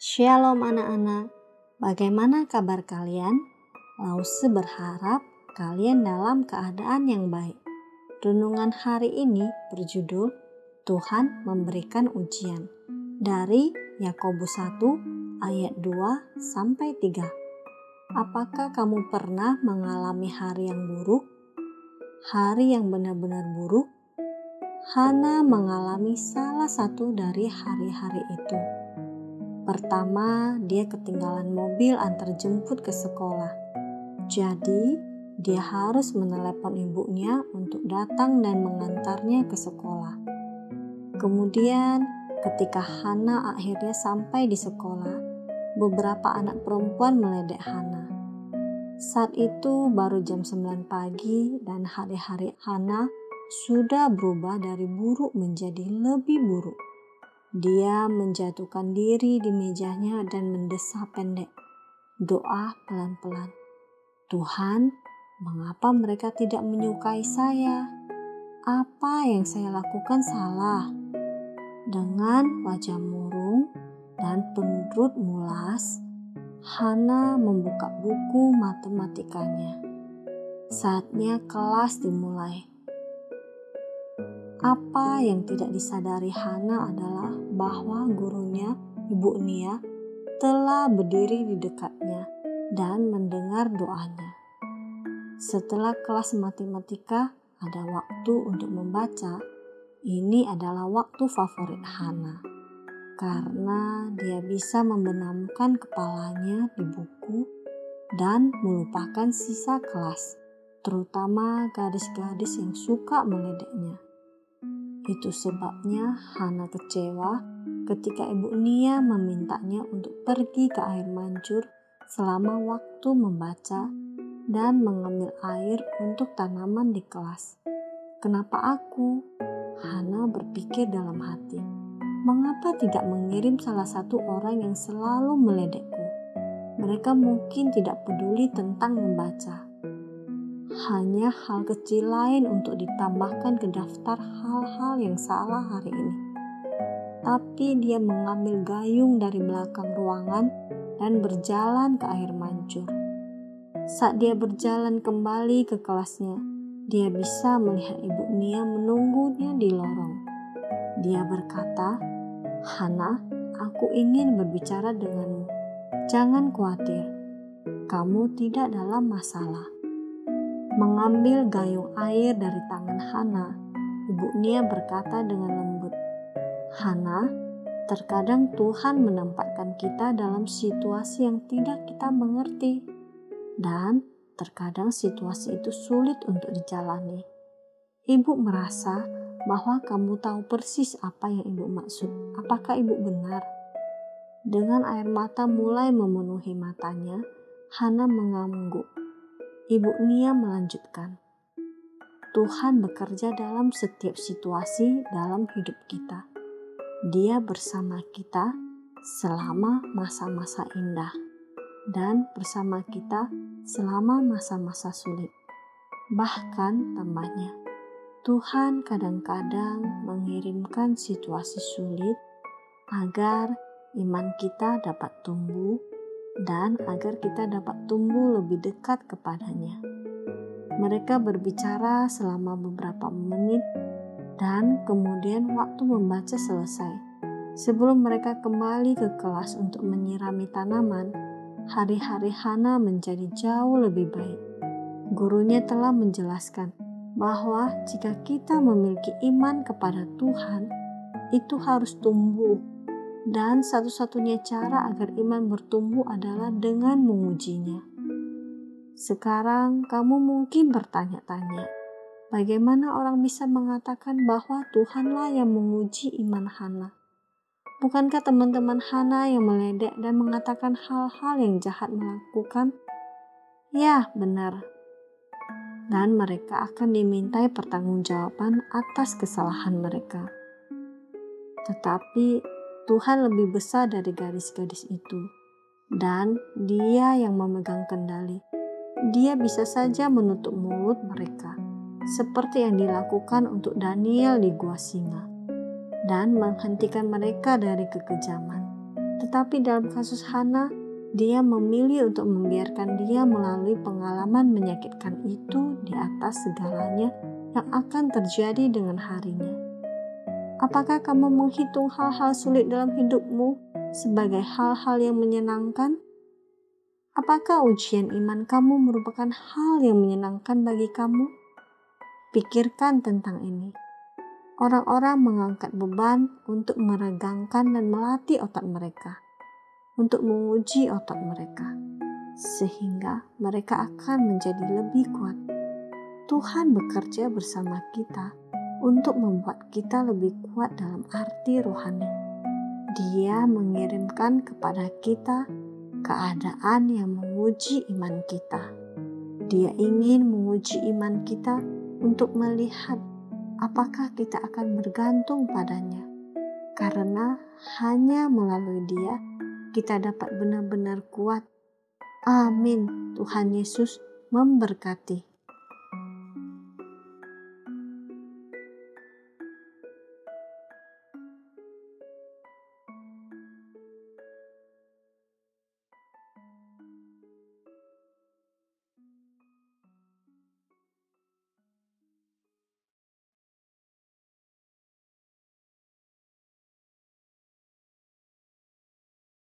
Shalom anak-anak, bagaimana kabar kalian? Lause berharap kalian dalam keadaan yang baik. Renungan hari ini berjudul Tuhan memberikan ujian dari Yakobus 1 ayat 2 sampai 3. Apakah kamu pernah mengalami hari yang buruk? Hari yang benar-benar buruk? Hana mengalami salah satu dari hari-hari itu. Pertama, dia ketinggalan mobil antar jemput ke sekolah. Jadi, dia harus menelepon ibunya untuk datang dan mengantarnya ke sekolah. Kemudian, ketika Hana akhirnya sampai di sekolah, beberapa anak perempuan meledek Hana. Saat itu baru jam 9 pagi dan hari-hari Hana sudah berubah dari buruk menjadi lebih buruk. Dia menjatuhkan diri di mejanya dan mendesah pendek. Doa pelan-pelan. Tuhan, mengapa mereka tidak menyukai saya? Apa yang saya lakukan salah? Dengan wajah murung dan perut mulas, Hana membuka buku matematikanya. Saatnya kelas dimulai. Apa yang tidak disadari Hana adalah bahwa gurunya, Ibu Nia, telah berdiri di dekatnya dan mendengar doanya. Setelah kelas matematika, ada waktu untuk membaca. Ini adalah waktu favorit Hana karena dia bisa membenamkan kepalanya di buku dan melupakan sisa kelas, terutama gadis-gadis yang suka meledeknya. Itu sebabnya Hana kecewa ketika Ibu Nia memintanya untuk pergi ke air mancur selama waktu membaca dan mengambil air untuk tanaman di kelas. Kenapa aku? Hana berpikir dalam hati. Mengapa tidak mengirim salah satu orang yang selalu meledekku? Mereka mungkin tidak peduli tentang membaca hanya hal kecil lain untuk ditambahkan ke daftar hal-hal yang salah hari ini. Tapi dia mengambil gayung dari belakang ruangan dan berjalan ke air mancur. Saat dia berjalan kembali ke kelasnya, dia bisa melihat ibu Nia menunggunya di lorong. Dia berkata, Hana, aku ingin berbicara denganmu. Jangan khawatir, kamu tidak dalam masalah mengambil gayung air dari tangan Hana, Ibu Nia berkata dengan lembut, Hana, terkadang Tuhan menempatkan kita dalam situasi yang tidak kita mengerti, dan terkadang situasi itu sulit untuk dijalani. Ibu merasa bahwa kamu tahu persis apa yang ibu maksud. Apakah ibu benar? Dengan air mata mulai memenuhi matanya, Hana mengangguk Ibu Nia melanjutkan, Tuhan bekerja dalam setiap situasi dalam hidup kita. Dia bersama kita selama masa-masa indah dan bersama kita selama masa-masa sulit. Bahkan tambahnya, Tuhan kadang-kadang mengirimkan situasi sulit agar iman kita dapat tumbuh dan agar kita dapat tumbuh lebih dekat kepadanya. Mereka berbicara selama beberapa menit dan kemudian waktu membaca selesai. Sebelum mereka kembali ke kelas untuk menyirami tanaman, hari-hari Hana menjadi jauh lebih baik. Gurunya telah menjelaskan bahwa jika kita memiliki iman kepada Tuhan, itu harus tumbuh dan satu-satunya cara agar iman bertumbuh adalah dengan mengujinya. Sekarang kamu mungkin bertanya-tanya, bagaimana orang bisa mengatakan bahwa Tuhanlah yang menguji iman Hana? Bukankah teman-teman Hana yang meledek dan mengatakan hal-hal yang jahat melakukan? Ya, benar. Dan mereka akan dimintai pertanggungjawaban atas kesalahan mereka. Tetapi Tuhan lebih besar dari gadis-gadis itu, dan Dia yang memegang kendali. Dia bisa saja menutup mulut mereka, seperti yang dilakukan untuk Daniel di gua singa, dan menghentikan mereka dari kekejaman. Tetapi dalam kasus Hana, dia memilih untuk membiarkan dia melalui pengalaman menyakitkan itu di atas segalanya yang akan terjadi dengan harinya. Apakah kamu menghitung hal-hal sulit dalam hidupmu sebagai hal-hal yang menyenangkan? Apakah ujian iman kamu merupakan hal yang menyenangkan bagi kamu? Pikirkan tentang ini. Orang-orang mengangkat beban untuk meregangkan dan melatih otak mereka, untuk menguji otak mereka, sehingga mereka akan menjadi lebih kuat. Tuhan bekerja bersama kita untuk membuat kita lebih kuat dalam arti rohani. Dia mengirimkan kepada kita keadaan yang menguji iman kita. Dia ingin menguji iman kita untuk melihat apakah kita akan bergantung padanya, karena hanya melalui Dia kita dapat benar-benar kuat. Amin. Tuhan Yesus memberkati.